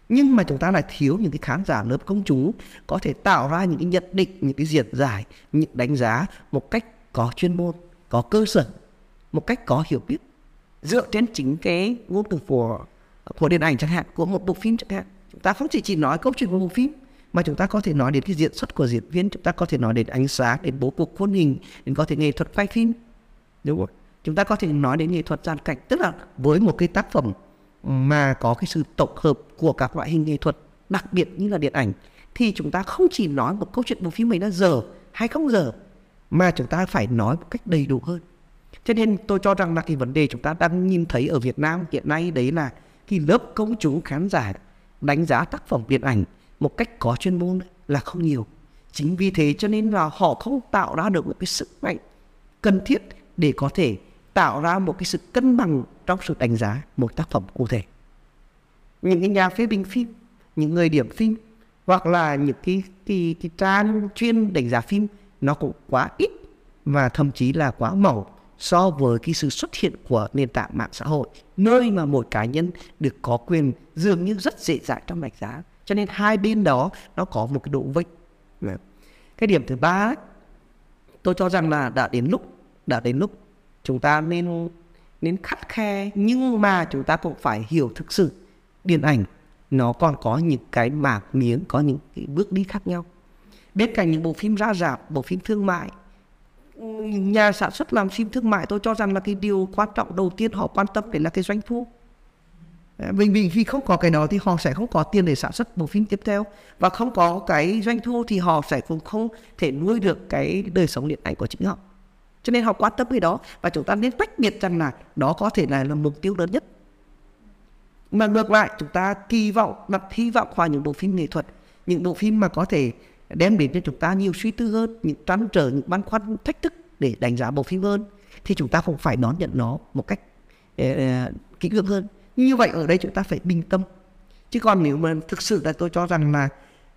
Nhưng mà chúng ta lại thiếu những cái khán giả lớp công chúng có thể tạo ra những cái nhận định những cái diễn giải những đánh giá một cách có chuyên môn có cơ sở một cách có hiểu biết. Dựa trên chính cái ngôn từ của của điện ảnh chẳng hạn của một bộ phim chẳng hạn. Chúng ta không chỉ chỉ nói câu chuyện của bộ phim mà chúng ta có thể nói đến cái diễn xuất của diễn viên, chúng ta có thể nói đến ánh sáng, đến bố cục khuôn hình, đến có thể nghệ thuật quay phim. Đúng không chúng ta có thể nói đến nghệ thuật dàn cảnh, tức là với một cái tác phẩm mà có cái sự tổng hợp của các loại hình nghệ thuật, đặc biệt như là điện ảnh, thì chúng ta không chỉ nói một câu chuyện bộ phim ấy đã dở hay không dở mà chúng ta phải nói một cách đầy đủ hơn. Cho nên tôi cho rằng là cái vấn đề chúng ta đang nhìn thấy ở Việt Nam hiện nay đấy là cái lớp công chúng khán giả đánh giá tác phẩm điện ảnh một cách có chuyên môn là không nhiều. Chính vì thế cho nên là họ không tạo ra được một cái sức mạnh cần thiết để có thể tạo ra một cái sự cân bằng trong sự đánh giá một tác phẩm cụ thể. Những cái nhà phê bình phim, những người điểm phim hoặc là những cái cái, cái trang chuyên đánh giá phim nó cũng quá ít và thậm chí là quá mỏng so với cái sự xuất hiện của nền tảng mạng xã hội nơi mà một cá nhân được có quyền dường như rất dễ dãi trong đánh giá cho nên hai bên đó nó có một cái độ vênh. Cái điểm thứ ba tôi cho rằng là đã đến lúc, đã đến lúc chúng ta nên nên khắt khe, nhưng mà chúng ta cũng phải hiểu thực sự điện ảnh nó còn có những cái mảng miếng, có những cái bước đi khác nhau. Bên cạnh những bộ phim ra rạp, bộ phim thương mại, nhà sản xuất làm phim thương mại, tôi cho rằng là cái điều quan trọng đầu tiên họ quan tâm đến là cái doanh thu. Ờ, mình vì vì không có cái đó thì họ sẽ không có tiền để sản xuất bộ phim tiếp theo. Và không có cái doanh thu thì họ sẽ cũng không thể nuôi được cái đời sống điện ảnh của chính họ. Cho nên họ quan tâm cái đó và chúng ta nên tách biệt rằng là đó có thể là, là mục tiêu lớn nhất. Mà ngược lại chúng ta kỳ vọng đặt hy vọng vào những bộ phim nghệ thuật những bộ phim mà có thể đem đến cho chúng ta nhiều suy tư hơn những trăn trở những băn khoăn thách thức để đánh giá bộ phim hơn thì chúng ta cũng phải đón nhận nó một cách ờ, ờ, kỹ lưỡng hơn như vậy ở đây chúng ta phải bình tâm. Chứ còn nếu mà thực sự là tôi cho rằng là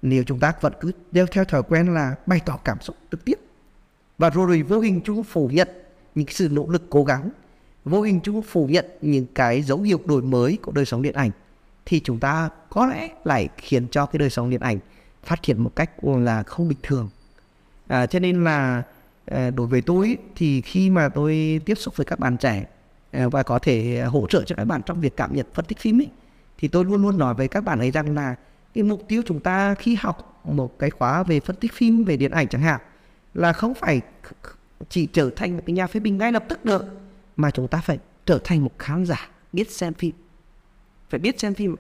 nếu chúng ta vẫn cứ đeo theo thói quen là bày tỏ cảm xúc trực tiếp và rồi vô hình chung phủ nhận những sự nỗ lực cố gắng vô hình chung phủ nhận những cái dấu hiệu đổi mới của đời sống điện ảnh thì chúng ta có lẽ lại khiến cho cái đời sống điện ảnh phát triển một cách là không bình thường. À, cho nên là à, đối với tôi thì khi mà tôi tiếp xúc với các bạn trẻ Ờ, và có thể ờ, hỗ trợ cho các bạn trong việc cảm nhận, phân tích phim ấy. Thì tôi luôn luôn nói với các bạn ấy rằng là cái mục tiêu chúng ta khi học một cái khóa về phân tích phim, về điện ảnh chẳng hạn, là không phải chỉ trở thành một cái nhà phê bình ngay lập tức được mà chúng ta phải trở thành một khán giả biết xem phim. Phải biết xem phim.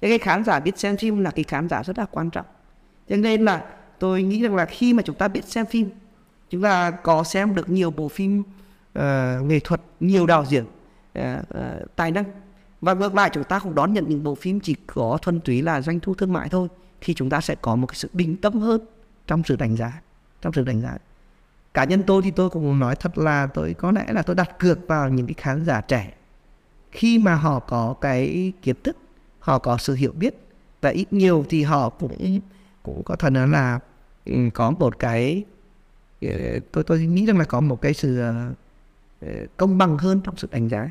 Cái khán giả biết xem phim là cái khán giả rất là quan trọng. Cho nên là tôi nghĩ rằng là khi mà chúng ta biết xem phim, chúng ta có xem được nhiều bộ phim uh, nghệ thuật nhiều đạo diễn uh, uh, tài năng. Và ngược lại chúng ta cũng đón nhận những bộ phim chỉ có thuần túy là doanh thu thương mại thôi thì chúng ta sẽ có một cái sự bình tâm hơn trong sự đánh giá trong sự đánh giá. Cá nhân tôi thì tôi cũng nói thật là tôi có lẽ là tôi đặt cược vào những cái khán giả trẻ. Khi mà họ có cái kiến thức họ có sự hiểu biết và ít nhiều thì họ cũng cũng có thể nói là ừ, có một cái tôi tôi nghĩ rằng là có một cái sự Ờ, công bằng hơn trong sự đánh giá.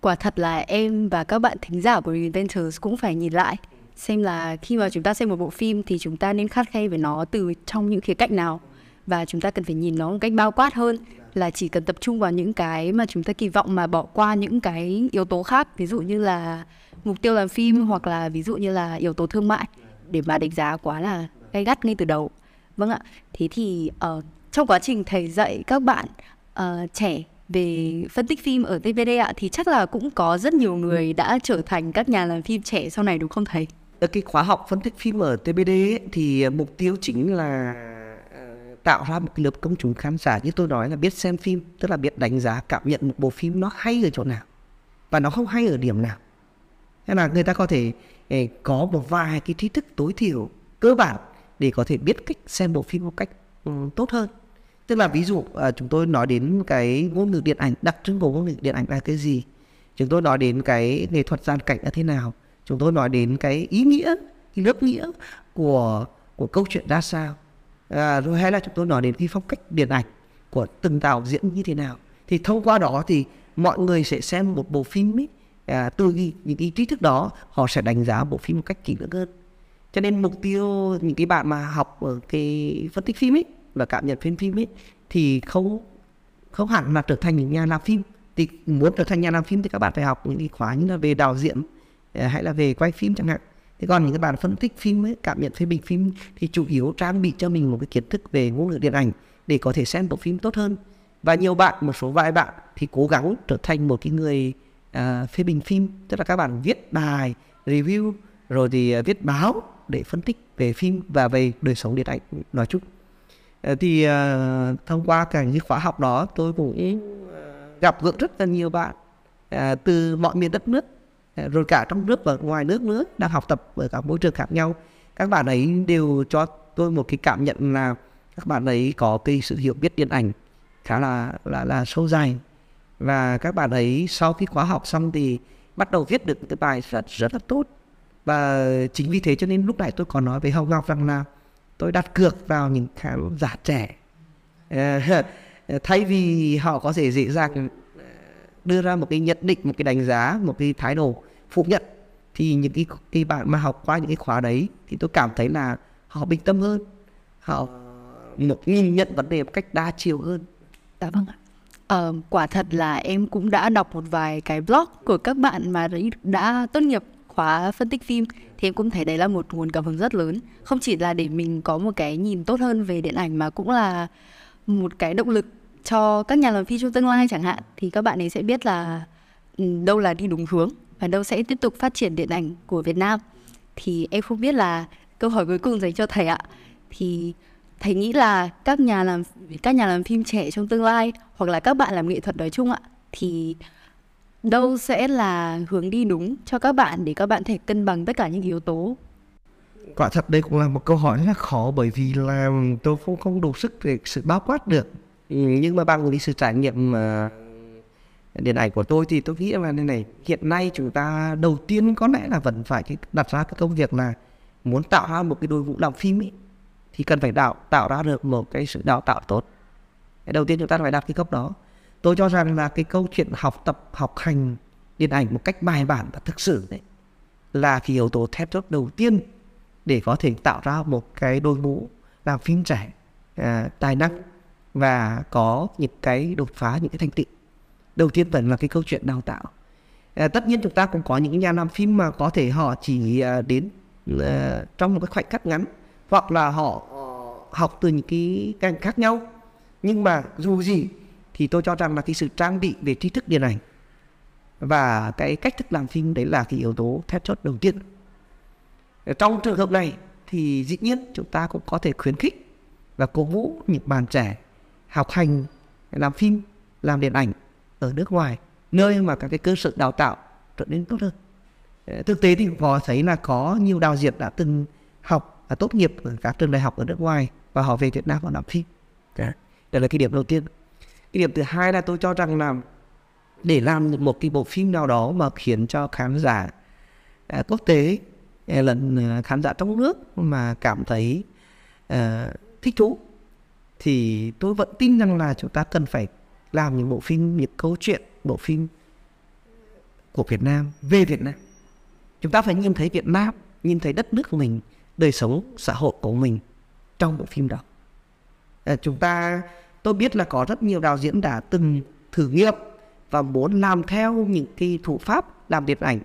Quả thật là em và các bạn thính giả của Inventors cũng phải nhìn lại xem là khi mà chúng ta xem một bộ phim thì chúng ta nên khắt khe với nó từ trong những khía cạnh nào. Và chúng ta cần phải nhìn nó một cách bao quát hơn là chỉ cần tập trung vào những cái mà chúng ta kỳ vọng mà bỏ qua những cái yếu tố khác ví dụ như là mục tiêu làm phim hoặc là ví dụ như là yếu tố thương mại để mà đánh giá quá là gay gắt ngay từ đầu. Vâng ạ thế thì uh, trong quá trình thầy dạy các bạn uh, trẻ về phân tích phim ở TVD ạ thì chắc là cũng có rất nhiều người đã trở thành các nhà làm phim trẻ sau này đúng không thầy? Ở cái khóa học phân tích phim ở TBD ấy, thì mục tiêu chính là tạo ra một lớp công chúng khán giả như tôi nói là biết xem phim tức là biết đánh giá cảm nhận một bộ phim nó hay ở chỗ nào và nó không hay ở điểm nào. Thế là người ta có thể eh, có một vài cái trí thức tối thiểu cơ bản để có thể biết cách xem bộ phim một cách um, tốt hơn tức là ví dụ uh, chúng tôi nói đến cái ngôn ngữ điện ảnh đặc trưng của ngôn ngữ điện ảnh là cái gì? Chúng tôi nói đến cái nghệ thuật gian cảnh là thế nào? Chúng tôi nói đến cái ý nghĩa cái lớp nghĩa của của câu chuyện ra sao? À, rồi hay là chúng tôi nói đến cái phong cách điện ảnh của từng đạo diễn như thế nào? Thì thông qua đó thì mọi người sẽ xem một bộ phim ấy à, từ những cái trí thức đó họ sẽ đánh giá bộ phim một cách kỹ lưỡng hơn. Cho nên mục tiêu những cái bạn mà học ở cái phân tích phim ấy và cảm nhận phim phim ấy thì không không hẳn là trở thành những nhà làm phim. Thì muốn trở thành nhà làm phim thì các bạn phải học những cái khóa như là về đạo diễn à, hay là về quay phim chẳng hạn. Thế còn những cái bạn phân tích phim ấy cảm nhận phê bình phim thì chủ yếu trang bị cho mình một cái kiến thức về ngôn ngữ điện ảnh để có thể xem bộ phim tốt hơn. Và nhiều bạn một số vài bạn thì cố gắng trở thành một cái người uh, phê bình phim. Tức là các bạn viết bài review rồi thì à, viết báo để phân tích về phim và về đời sống điện ảnh. Nói chung Ờ, thì uh, thông qua cả những khóa học đó tôi cũng ờ, gặp gỡ rất là nhiều bạn uh, từ mọi miền đất nước rồi cả trong nước và ngoài nước nữa đang học tập ở các môi trường khác nhau. Các bạn ấy đều cho tôi một cái cảm nhận là các bạn ấy có cái sự hiểu biết điện ảnh khá là là là sâu dài. Và các bạn ấy sau khi khóa học xong thì bắt đầu viết được cái bài rất rất là tốt. Và chính vì thế cho nên lúc nãy tôi có nói với Hồng Ngọc rằng là tôi đặt cược vào những khán giả trẻ. Thay vì họ có thể dễ dàng đưa ra một cái nhận định một cái đánh giá một cái thái độ phủ nhận thì những cái cái bạn mà học qua những cái khóa đấy thì tôi cảm thấy là họ bình tâm hơn. Họ một nhìn nhận vấn đề một cách đa chiều hơn. Dạ vâng ạ. Ờ, quả thật là em cũng đã đọc một vài cái blog của các bạn mà đã tốt nghiệp khóa phân tích phim, thì em cũng thấy đấy là một nguồn cảm hứng rất lớn. Không chỉ là để mình có một cái nhìn tốt hơn về điện ảnh, mà cũng là một cái động lực cho các nhà làm phim trong tương lai chẳng hạn. Thì các bạn ấy sẽ biết là ừ, đâu là đi đúng hướng và đâu sẽ tiếp tục phát triển điện ảnh của Việt Nam. Thì em không biết là câu hỏi cuối cùng dành cho thầy ạ. Thì thầy nghĩ là các nhà làm, các nhà làm phim trẻ trong tương lai hoặc là các bạn làm nghệ thuật nói chung ạ, thì đâu sẽ là hướng đi đúng cho các bạn để các bạn thể cân bằng tất cả những yếu tố? Quả thật đây cũng là một câu hỏi rất là khó bởi vì là tôi không không đủ sức để sự bao quát được. Ừ, nhưng mà bằng cái sự trải nghiệm mà điện ảnh của tôi thì tôi nghĩ là này này hiện nay chúng ta đầu tiên có lẽ là vẫn phải đặt ra cái công việc là muốn tạo ra một cái đội ngũ làm phim ấy thì cần phải tạo tạo ra được một cái sự đào tạo tốt. Cái đầu tiên chúng ta phải đặt cái gốc đó tôi cho rằng là cái câu chuyện học tập học hành điện ảnh một cách bài bản và thực sự đấy là cái yếu tố thép chốt đầu tiên để có thể tạo ra một cái đội ngũ làm phim trẻ à, tài năng và có những cái đột phá những cái thành tựu. Đầu tiên vẫn là cái câu chuyện đào tạo. À, tất nhiên chúng ta cũng có những nhà làm phim mà có thể họ chỉ à, đến à, trong một cái khoảnh khắc ngắn hoặc là họ học từ những cái ngành khác nhau. Nhưng mà dù gì thì tôi cho rằng là cái sự trang bị về tri thức điện ảnh và cái cách thức làm phim đấy là cái yếu tố thép chốt đầu tiên. Trong trường hợp này thì dĩ nhiên chúng ta cũng có thể khuyến khích và cố vũ những bạn trẻ học hành làm phim làm điện ảnh ở nước ngoài nơi mà các cái cơ sở đào tạo trở nên tốt hơn. Thực tế thì có thấy là có nhiều đạo diễn đã từng học và tốt nghiệp ở các trường đại học ở nước ngoài và họ về Việt Nam họ làm phim. Đấy là cái điểm đầu tiên cái điểm thứ hai là tôi cho rằng là để làm một cái bộ phim nào đó mà khiến cho khán giả à, quốc tế à, lẫn à, khán giả trong nước mà cảm thấy à, thích thú thì tôi vẫn tin rằng là chúng ta cần phải làm những bộ phim những câu chuyện bộ phim của Việt Nam về Việt Nam. Chúng ta phải nhìn thấy Việt Nam nhìn thấy đất nước của mình đời sống xã hội của mình trong bộ phim đó. À, chúng ta tôi biết là có rất nhiều đạo diễn đã từng thử nghiệm và muốn làm theo những cái thủ pháp làm điện ảnh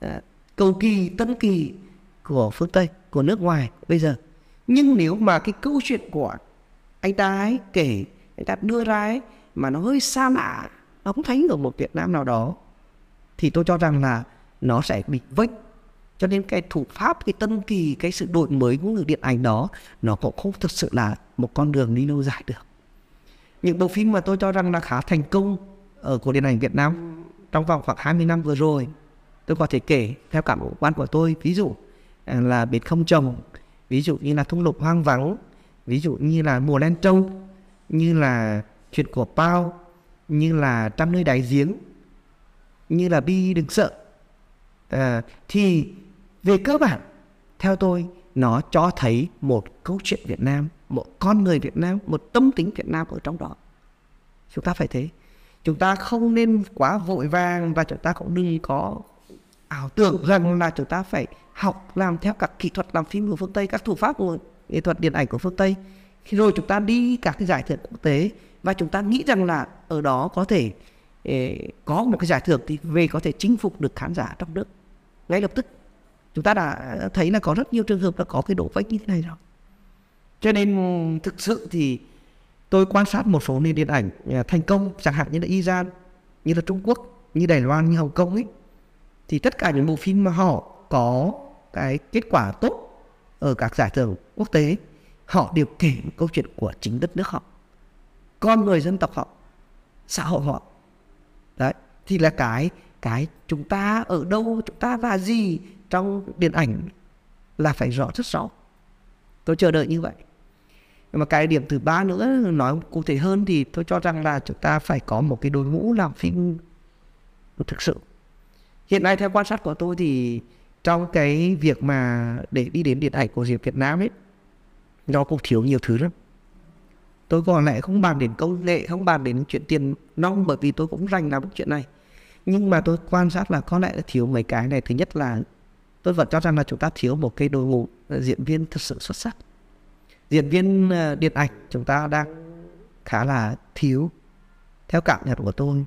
à, cầu kỳ tân kỳ của phương tây của nước ngoài bây giờ. Nhưng nếu mà cái câu chuyện của anh ta ấy kể anh ta đưa ra ấy mà nó hơi xa lạ nó không thấy ở một Việt Nam nào đó thì tôi cho rằng là nó sẽ bị vách cho nên cái thủ pháp cái tân kỳ cái sự đổi mới của người điện ảnh đó nó cũng không thực sự là một con đường đi lâu dài được những bộ phim mà tôi cho rằng là khá thành công ở của điện ảnh Việt Nam trong vòng khoảng 20 năm vừa rồi tôi có thể kể theo cảm quan của tôi. Ví dụ à, là biệt không chồng ví dụ như là thung lục hoang vắng ví dụ như là mùa len trâu như là chuyện của Pao như là trăm nơi đáy giếng như là bi đừng sợ. À, thì về cơ bản theo tôi nó cho thấy một câu chuyện Việt Nam một con người Việt Nam, một tâm tính Việt Nam ở trong đó. Chúng ta phải thế. Chúng ta không nên quá vội vàng và chúng ta cũng đừng có ảo tưởng rằng là chúng ta phải học làm theo các kỹ thuật làm phim của phương Tây, các thủ pháp của nghệ thuật điện ảnh của phương Tây. Khi rồi chúng ta đi các cái giải thưởng quốc tế và chúng ta nghĩ rằng là ở đó có thể có một cái giải thưởng thì về có thể chinh phục được khán giả trong nước. Ngay lập tức, chúng ta đã thấy là có rất nhiều trường hợp là có cái độ vách như thế này rồi cho nên thực sự thì tôi quan sát một số nền điện ảnh à, thành công, chẳng hạn như là Iran, như là Trung Quốc, như Đài Loan, như Hồng Kông ấy, thì tất cả những bộ phim mà họ có cái kết quả tốt ở các giải thưởng quốc tế, họ đều kể một câu chuyện của chính đất nước họ, con người dân tộc họ, xã hội họ. Đấy, thì là cái cái chúng ta ở đâu, chúng ta là gì trong điện ảnh là phải rõ rất rõ. Tôi chờ đợi như vậy nhưng mà cái điểm thứ ba nữa, nói cụ thể hơn thì tôi cho rằng là chúng ta phải có một cái đội ngũ làm phim thực sự. Hiện nay theo quan sát của tôi thì trong cái việc mà để đi đến điện ảnh của Diệp Việt Nam ấy, nó cũng thiếu nhiều thứ lắm. Tôi còn lại không bàn đến công nghệ không bàn đến chuyện tiền nong, bởi vì tôi cũng rành làm chuyện này. Nhưng mà tôi quan sát là có lẽ là thiếu mấy cái này. Thứ nhất là tôi vẫn cho rằng là chúng ta thiếu một cái đội ngũ ờ, diễn viên thật sự xuất sắc diễn viên ờ, điện ảnh chúng ta đang khá là thiếu. Theo cảm nhận của tôi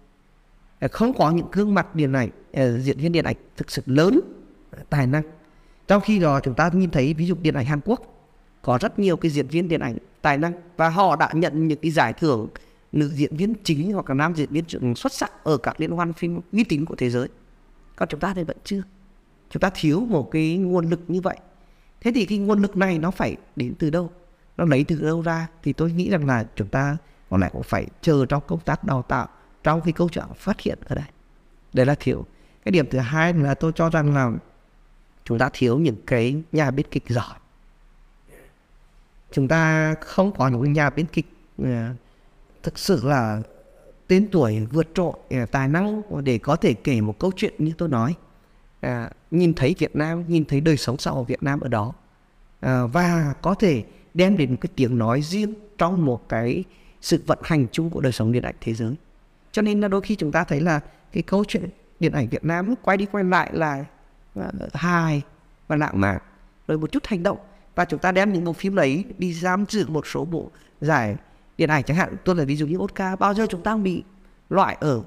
ờ, không có những gương mặt điện ảnh ờ, diễn viên điện ảnh thực sự lớn tài năng. Trong khi đó chúng ta nhìn thấy ví dụ điện ảnh Hàn Quốc, có rất nhiều cái diễn viên điện ảnh tài năng và họ đã nhận những cái giải thưởng nữ diễn viên chính hoặc là nam diễn viên xuất sắc ở các liên hoan phim uy tín của thế giới. Còn chúng ta thì vẫn chưa. Chúng ta thiếu một cái nguồn lực như vậy. Thế thì cái nguồn lực này nó phải đến từ đâu? Nó lấy từ đâu ra thì tôi nghĩ rằng là chúng ta còn lại cũng phải chờ trong công tác đào tạo trong cái câu chuyện phát hiện ở đây. Đấy là thiếu. Cái điểm thứ hai là tôi cho rằng là chúng ta thiếu những cái nhà biên kịch giỏi. Chúng ta không có những nhà biên kịch uh, thực sự là tên tuổi vượt trội uh, tài năng để có thể kể một câu chuyện như tôi nói. Uh, nhìn thấy Việt Nam nhìn thấy đời sống xã hội Việt Nam ở đó. Và có thể đem đến một cái tiếng nói riêng trong một cái sự vận hành chung của đời sống điện ảnh thế giới. Cho nên là đôi khi chúng ta thấy là cái câu chuyện điện ảnh Việt Nam quay đi quay lại là à, hài và lãng mạn rồi một chút hành động. Và chúng ta đem những bộ phim đấy đi giam giữ một số bộ giải điện ảnh chẳng hạn. Tôi là ví dụ như Oscar, bao giờ chúng ta bị loại ở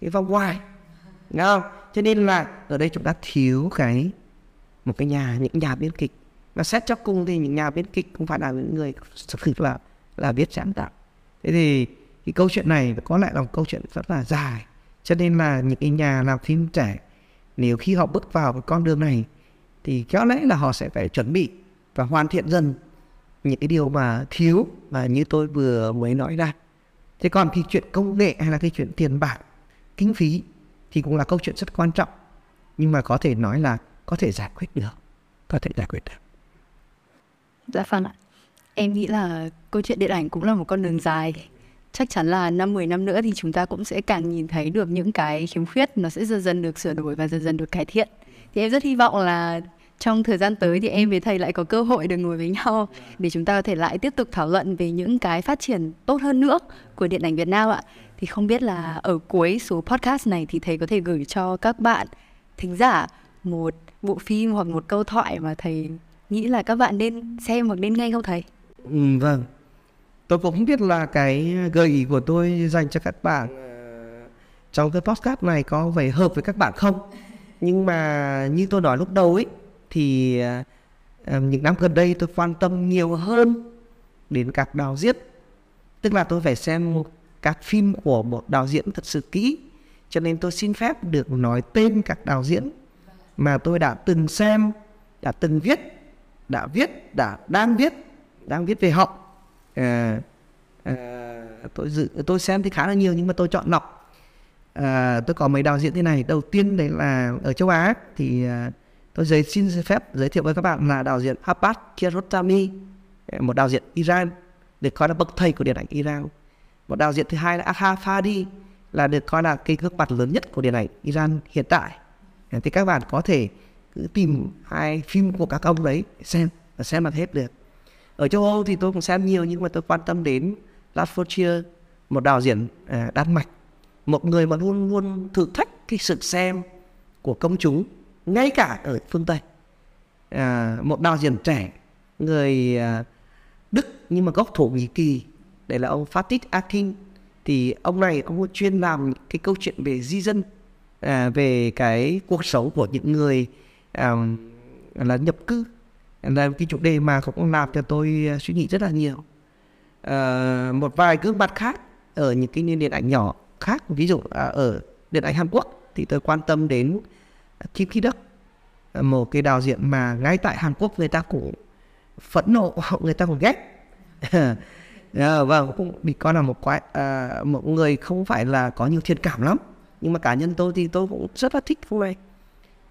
cái vòng ngoài Đúng không? Cho nên là ở đây chúng ta thiếu cái, một cái nhà, những nhà biên kịch và xét cho cùng thì những nhà biên kịch cũng phải là những người thực sự là là biết sáng tạo. Thế thì cái câu chuyện này có lẽ là một câu chuyện rất là dài. Cho nên là những cái nhà làm phim trẻ, nếu khi họ bước vào cái con đường này, thì có lẽ là họ sẽ phải chuẩn bị và hoàn thiện dần những cái điều mà thiếu mà như tôi vừa mới nói ra. Thế còn cái chuyện công nghệ hay là cái chuyện tiền bạc, kinh phí thì cũng là câu chuyện rất quan trọng. Nhưng mà có thể nói là có thể giải quyết được, có thể giải quyết được dạ vâng ạ. Em nghĩ là câu chuyện điện ảnh cũng là một con đường dài. Chắc chắn là năm 10 năm nữa thì chúng ta cũng sẽ càng nhìn thấy được những cái khiếm khuyết nó sẽ dần dần được sửa đổi và dần dần được cải thiện. Thì em rất hy vọng là trong thời gian tới thì em với thầy lại có cơ hội được ngồi với nhau để chúng ta có thể lại tiếp tục thảo luận về những cái phát triển tốt hơn nữa của điện ảnh Việt Nam ạ. Thì không biết là ở cuối số podcast này thì thầy có thể gửi cho các bạn thính giả một bộ phim hoặc một câu thoại mà thầy nghĩ là các bạn nên xem hoặc nên nghe không thầy? Ừ, vâng. Tôi cũng không biết là cái gợi ý của tôi dành cho các bạn trong cái podcast này có phải hợp với các bạn không? Nhưng mà như tôi nói lúc đầu ấy thì uh, những năm gần đây tôi quan tâm nhiều hơn đến các đạo diễn tức là tôi phải xem các phim của một đạo diễn thật sự kỹ cho nên tôi xin phép được nói tên các đạo diễn mà tôi đã từng xem đã từng viết đã viết đã đang viết đang viết về học. À, à, tôi dự tôi xem thì khá là nhiều nhưng mà tôi chọn lọc. À, tôi có mấy đạo diễn thế này. Đầu tiên đấy là ở châu Á thì à, tôi giới xin phép giới thiệu với các bạn là đạo diễn Abbas Kiarostami một đạo diễn Iran được coi là bậc thầy của điện ảnh Iran. Một đạo diễn thứ hai là Aha Fadi là được coi là cái gương mặt lớn nhất của điện ảnh Iran hiện tại. Thì các bạn có thể cứ tìm hai phim của các ông đấy xem và xem là hết được ở châu Âu thì tôi cũng xem nhiều nhưng mà tôi quan tâm đến Lars von Trier một đạo diễn à, Đan Mạch một người mà luôn luôn thử thách cái sự xem của công chúng ngay cả ở phương Tây. À, một đạo diễn trẻ người à, Đức nhưng mà gốc Thổ Nhĩ Kỳ đây là ông Fatih Akin. Thì ông này ông chuyên làm cái câu chuyện về di dân à, về cái cuộc sống của những người à, là nhập cư. Là cái chủ đề mà cũng làm cho tôi ờ, suy nghĩ rất là nhiều. Uh, một vài gương mặt khác ở những cái điện ảnh nhỏ khác ví dụ à, ở điện ảnh Hàn Quốc thì tôi quan tâm đến Kim Ki Đức ờ, một cái đạo diễn mà ngay tại Hàn Quốc người ta cũng phẫn nộ (laughs) người ta cũng ghét. À, (laughs) và vâng, cũng bị coi là một quái à, một người không phải là có nhiều thiện cảm lắm. Nhưng mà cá nhân tôi thì tôi cũng rất là thích phim này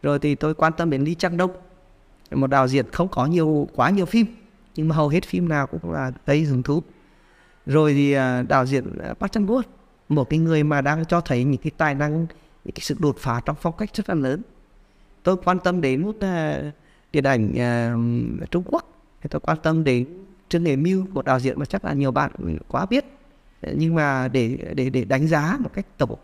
rồi thì tôi quan tâm đến Lee Chang Đông một đạo diễn không có nhiều quá nhiều phim nhưng mà hầu hết phim nào cũng là gây hứng thú. Rồi thì à, đạo diễn à, Park Chan Wook một cái người mà đang cho thấy những cái tài năng những cái sự đột phá trong phong cách rất là lớn. Tôi quan tâm đến một uh, điện ảnh uh, Trung Quốc. Tôi quan tâm đến Trương Nghệ Mưu một đạo diễn mà chắc là nhiều bạn quá biết. Nhưng mà để để để đánh giá một cách tổng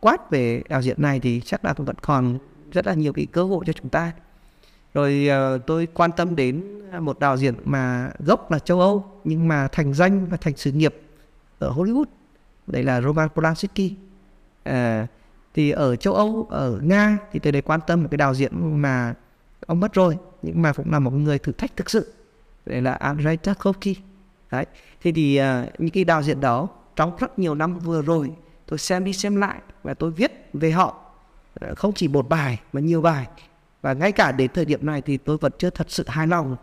quát về đạo diễn này thì chắc là tôi vẫn còn rất là nhiều cái cơ hội cho chúng ta. Rồi uh, tôi quan tâm đến một đạo diễn mà gốc là châu Âu nhưng mà thành danh và thành sự nghiệp ở Hollywood đây là Roman Polanski. À, thì ở châu Âu ở Nga thì tôi đấy quan tâm một cái đạo diễn mà ông mất rồi nhưng mà cũng là một người thử thách thực sự đây là Andrei Tarkovsky. Đấy thì thì uh, những cái đạo diễn đó trong rất nhiều năm vừa rồi tôi xem đi xem lại và tôi viết về họ. Ờ, không chỉ một bài mà nhiều bài. Và ngay cả đến thời điểm này thì tôi vẫn chưa thật sự hài lòng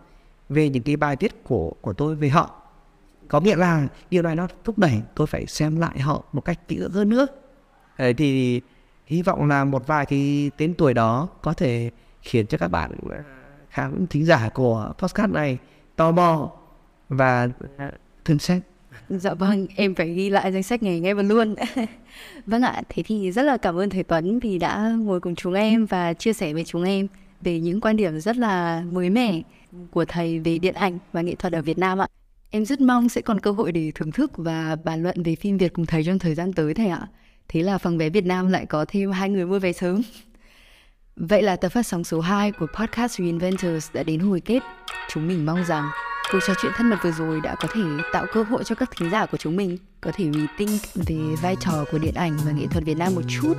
về những cái bài viết của của tôi về họ. Có nghĩa là điều này nó thúc đẩy tôi phải xem lại họ một cách kỹ lưỡng hơn nữa. Đấy thì hy vọng là một vài cái tên tuổi đó có thể khiến cho các bạn ờ, khán thính giả của podcast này tò mò và ờ, xét Dạ vâng, em phải ghi lại danh sách ngày ngay và luôn. (laughs) vâng ạ, thế thì rất là cảm ơn thầy Tuấn vì đã ngồi cùng chúng em và chia sẻ với chúng em về những quan điểm rất là mới mẻ của thầy về điện ảnh và nghệ thuật ở Việt Nam ạ. Em rất mong sẽ còn cơ hội để thưởng thức và bàn luận về phim Việt cùng thầy trong thời gian tới thầy ạ. Thế là phòng vé Việt Nam lại có thêm hai người mua vé sớm. Vậy là tập phát sóng số 2 của podcast Reinventors đã đến hồi kết. Chúng mình mong rằng Cuộc trò chuyện thân mật vừa rồi đã có thể tạo cơ hội cho các thính giả của chúng mình có thể rethink về vai trò của điện ảnh và nghệ thuật Việt Nam một chút.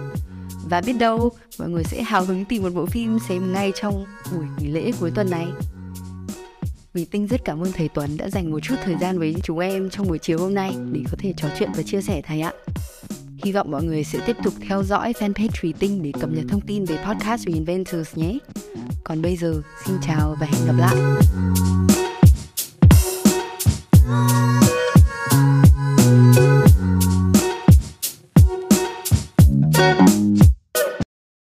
Và biết đâu, mọi người sẽ hào hứng tìm một bộ phim xem ngay trong buổi nghỉ lễ cuối tuần này. Vì Tinh rất cảm ơn thầy Tuấn đã dành một chút thời gian với chúng em trong buổi chiều hôm nay để có thể trò chuyện và chia sẻ thầy ạ. Hy vọng mọi người sẽ tiếp tục theo dõi fanpage Thủy Tinh để cập nhật thông tin về podcast Reinventors nhé. Còn bây giờ, xin chào và hẹn gặp lại. Oh.